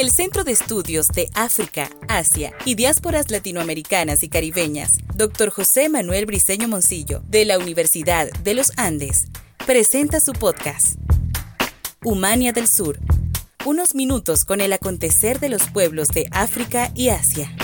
El Centro de Estudios de África, Asia y Diásporas Latinoamericanas y Caribeñas, Dr. José Manuel Briceño Moncillo, de la Universidad de los Andes, presenta su podcast, Humania del Sur, unos minutos con el acontecer de los pueblos de África y Asia.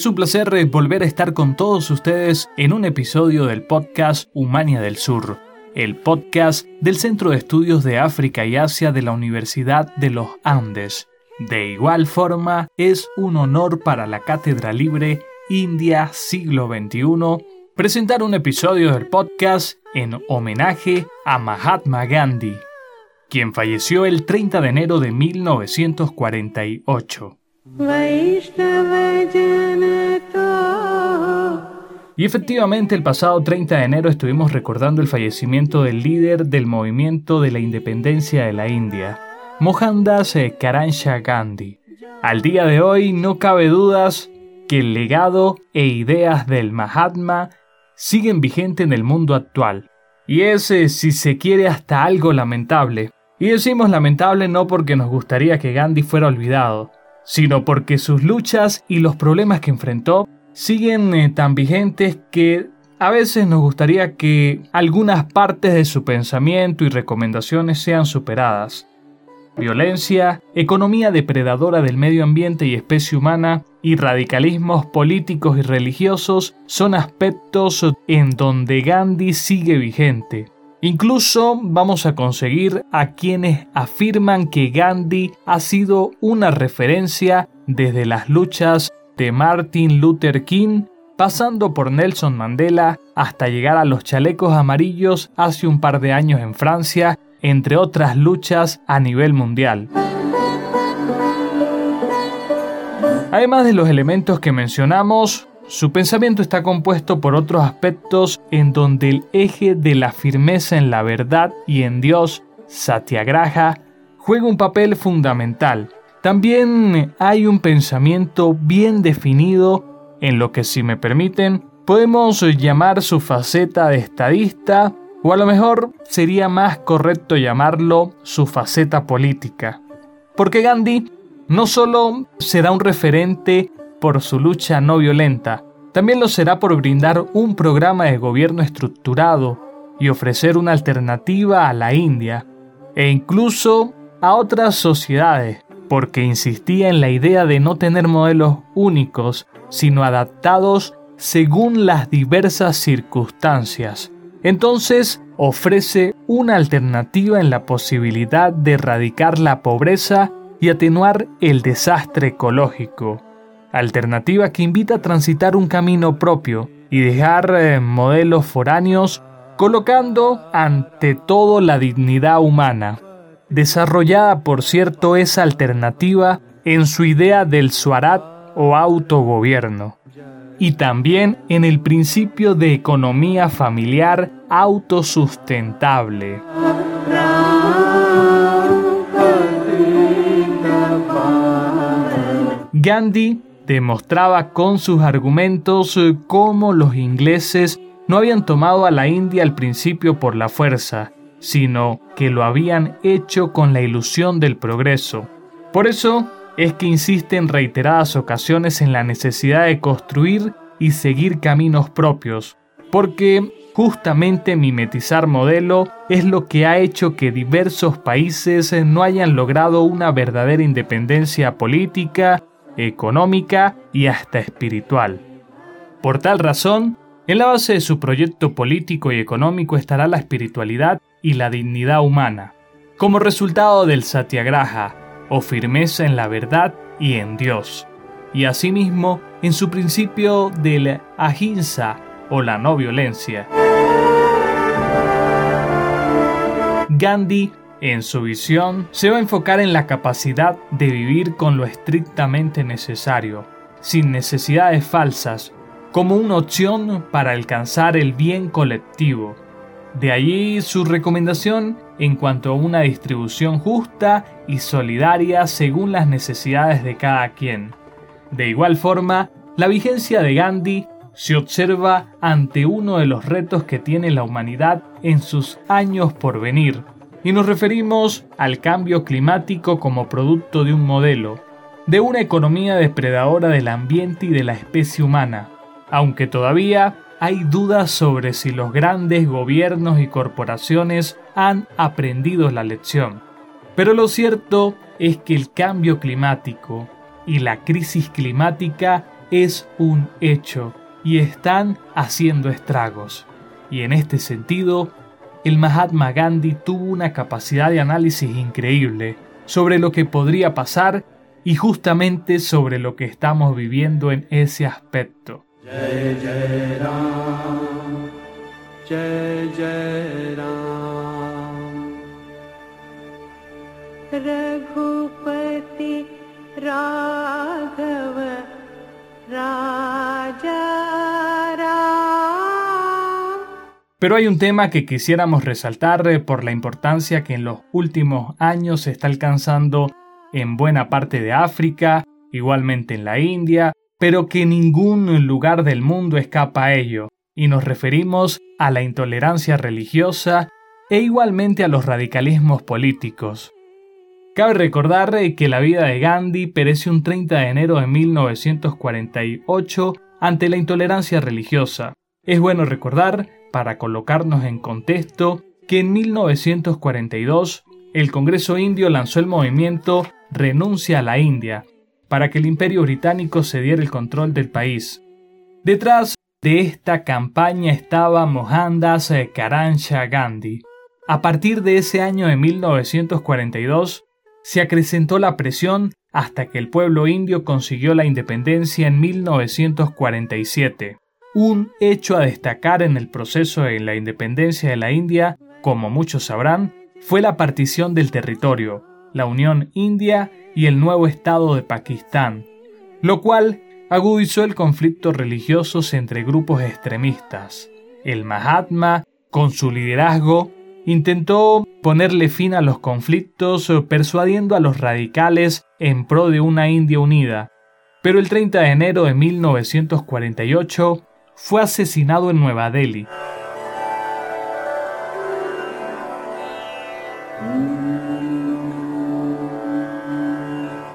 Es un placer volver a estar con todos ustedes en un episodio del podcast Humania del Sur, el podcast del Centro de Estudios de África y Asia de la Universidad de los Andes. De igual forma, es un honor para la Cátedra Libre India Siglo XXI presentar un episodio del podcast en homenaje a Mahatma Gandhi, quien falleció el 30 de enero de 1948. Y efectivamente el pasado 30 de enero estuvimos recordando el fallecimiento del líder del movimiento de la independencia de la India, Mohandas Karansha Gandhi. Al día de hoy no cabe dudas que el legado e ideas del Mahatma siguen vigentes en el mundo actual. Y es, eh, si se quiere, hasta algo lamentable. Y decimos lamentable no porque nos gustaría que Gandhi fuera olvidado, sino porque sus luchas y los problemas que enfrentó siguen eh, tan vigentes que a veces nos gustaría que algunas partes de su pensamiento y recomendaciones sean superadas. Violencia, economía depredadora del medio ambiente y especie humana y radicalismos políticos y religiosos son aspectos en donde Gandhi sigue vigente. Incluso vamos a conseguir a quienes afirman que Gandhi ha sido una referencia desde las luchas de Martin Luther King, pasando por Nelson Mandela hasta llegar a los chalecos amarillos hace un par de años en Francia, entre otras luchas a nivel mundial. Además de los elementos que mencionamos, su pensamiento está compuesto por otros aspectos en donde el eje de la firmeza en la verdad y en Dios, Satyagraha, juega un papel fundamental. También hay un pensamiento bien definido en lo que, si me permiten, podemos llamar su faceta de estadista o a lo mejor sería más correcto llamarlo su faceta política. Porque Gandhi no solo será un referente por su lucha no violenta, también lo será por brindar un programa de gobierno estructurado y ofrecer una alternativa a la India e incluso a otras sociedades, porque insistía en la idea de no tener modelos únicos, sino adaptados según las diversas circunstancias. Entonces ofrece una alternativa en la posibilidad de erradicar la pobreza y atenuar el desastre ecológico alternativa que invita a transitar un camino propio y dejar eh, modelos foráneos colocando ante todo la dignidad humana. Desarrollada, por cierto, esa alternativa en su idea del Swarat o autogobierno y también en el principio de economía familiar autosustentable. Gandhi demostraba con sus argumentos eh, cómo los ingleses no habían tomado a la India al principio por la fuerza, sino que lo habían hecho con la ilusión del progreso. Por eso es que insiste en reiteradas ocasiones en la necesidad de construir y seguir caminos propios, porque justamente mimetizar modelo es lo que ha hecho que diversos países no hayan logrado una verdadera independencia política económica y hasta espiritual. Por tal razón, en la base de su proyecto político y económico estará la espiritualidad y la dignidad humana, como resultado del satyagraha, o firmeza en la verdad y en Dios, y asimismo en su principio del ahimsa o la no violencia. Gandhi en su visión, se va a enfocar en la capacidad de vivir con lo estrictamente necesario, sin necesidades falsas, como una opción para alcanzar el bien colectivo. De allí su recomendación en cuanto a una distribución justa y solidaria según las necesidades de cada quien. De igual forma, la vigencia de Gandhi se observa ante uno de los retos que tiene la humanidad en sus años por venir, y nos referimos al cambio climático como producto de un modelo, de una economía depredadora del ambiente y de la especie humana, aunque todavía hay dudas sobre si los grandes gobiernos y corporaciones han aprendido la lección. Pero lo cierto es que el cambio climático y la crisis climática es un hecho y están haciendo estragos. Y en este sentido, el Mahatma Gandhi tuvo una capacidad de análisis increíble sobre lo que podría pasar y justamente sobre lo que estamos viviendo en ese aspecto. Pero hay un tema que quisiéramos resaltar eh, por la importancia que en los últimos años se está alcanzando en buena parte de África, igualmente en la India, pero que ningún lugar del mundo escapa a ello, y nos referimos a la intolerancia religiosa e igualmente a los radicalismos políticos. Cabe recordar que la vida de Gandhi perece un 30 de enero de 1948 ante la intolerancia religiosa. Es bueno recordar, para colocarnos en contexto, que en 1942 el Congreso indio lanzó el movimiento Renuncia a la India, para que el imperio británico se diera el control del país. Detrás de esta campaña estaba Mohandas Karamchand Gandhi. A partir de ese año de 1942, se acrecentó la presión hasta que el pueblo indio consiguió la independencia en 1947. Un hecho a destacar en el proceso de la independencia de la India, como muchos sabrán, fue la partición del territorio, la Unión India y el nuevo Estado de Pakistán, lo cual agudizó el conflicto religioso entre grupos extremistas. El Mahatma, con su liderazgo, intentó ponerle fin a los conflictos persuadiendo a los radicales en pro de una India unida, pero el 30 de enero de 1948 fue asesinado en Nueva Delhi.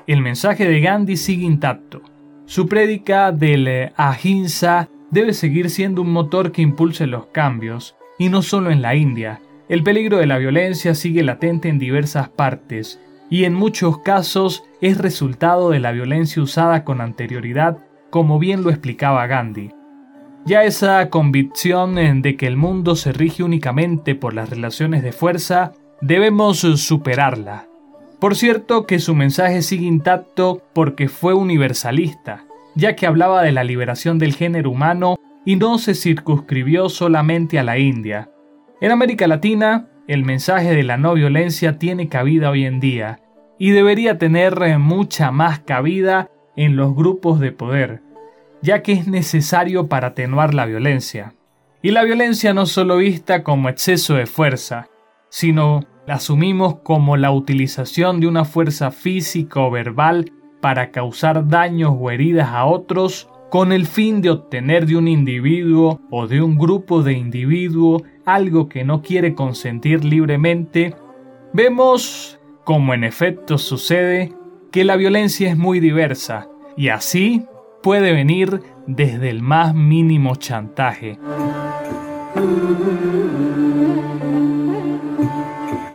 El mensaje de Gandhi sigue intacto. Su prédica del eh, ahimsa debe seguir siendo un motor que impulse los cambios, y no solo en la India. El peligro de la violencia sigue latente en diversas partes, y en muchos casos es resultado de la violencia usada con anterioridad, como bien lo explicaba Gandhi. Ya esa convicción de que el mundo se rige únicamente por las relaciones de fuerza, debemos superarla. Por cierto que su mensaje sigue intacto porque fue universalista, ya que hablaba de la liberación del género humano y no se circunscribió solamente a la India. En América Latina, el mensaje de la no violencia tiene cabida hoy en día, y debería tener mucha más cabida en los grupos de poder, ya que es necesario para atenuar la violencia. Y la violencia no solo vista como exceso de fuerza, sino la asumimos como la utilización de una fuerza física o verbal para causar daños o heridas a otros con el fin de obtener de un individuo o de un grupo de individuos algo que no quiere consentir libremente, vemos, como en efecto sucede, que la violencia es muy diversa y así puede venir desde el más mínimo chantaje.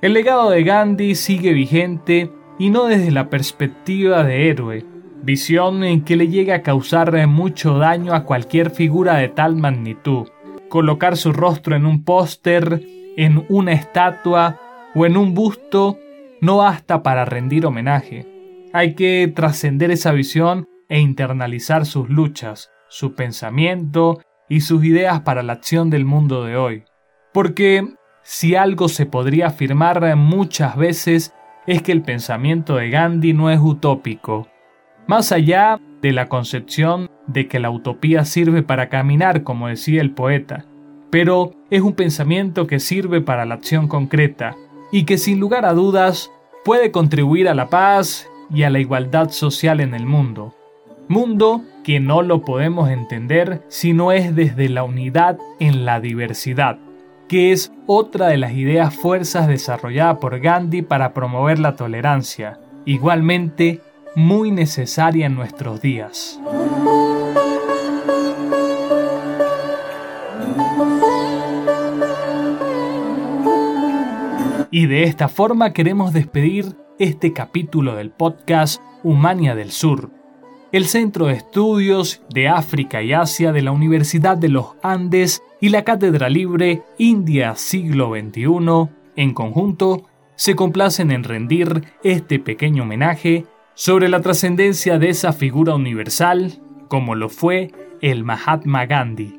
El legado de Gandhi sigue vigente y no desde la perspectiva de héroe, visión en que le llega a causar mucho daño a cualquier figura de tal magnitud. Colocar su rostro en un póster, en una estatua o en un busto no basta para rendir homenaje. Hay que trascender esa visión e internalizar sus luchas, su pensamiento y sus ideas para la acción del mundo de hoy. Porque si algo se podría afirmar muchas veces es que el pensamiento de Gandhi no es utópico. Más allá de la concepción de que la utopía sirve para caminar, como decía el poeta, pero es un pensamiento que sirve para la acción concreta y que sin lugar a dudas puede contribuir a la paz y a la igualdad social en el mundo. Mundo que no lo podemos entender si no es desde la unidad en la diversidad, que es otra de las ideas fuerzas desarrolladas por Gandhi para promover la tolerancia, igualmente muy necesaria en nuestros días. Y de esta forma queremos despedir este capítulo del podcast Humania del Sur, el Centro de Estudios de África y Asia de la Universidad de los Andes y la Cátedra Libre India Siglo XXI, en conjunto, se complacen en rendir este pequeño homenaje sobre la trascendencia de esa figura universal como lo fue el Mahatma Gandhi.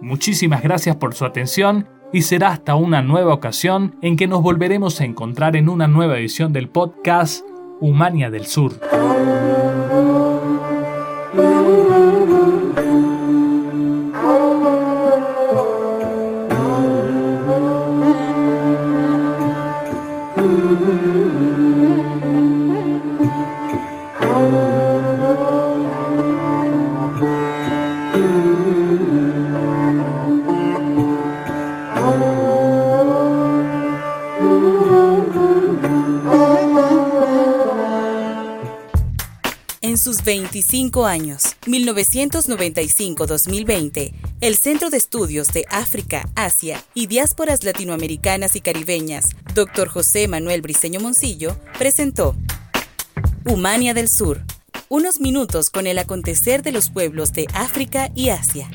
Muchísimas gracias por su atención y será hasta una nueva ocasión en que nos volveremos a encontrar en una nueva edición del podcast Humania del Sur. En sus 25 años, 1995-2020, el Centro de Estudios de África, Asia y Diásporas Latinoamericanas y Caribeñas, Dr. José Manuel Briceño Moncillo, presentó Humania del Sur, unos minutos con el acontecer de los pueblos de África y Asia.